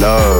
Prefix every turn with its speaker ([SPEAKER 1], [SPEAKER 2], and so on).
[SPEAKER 1] love.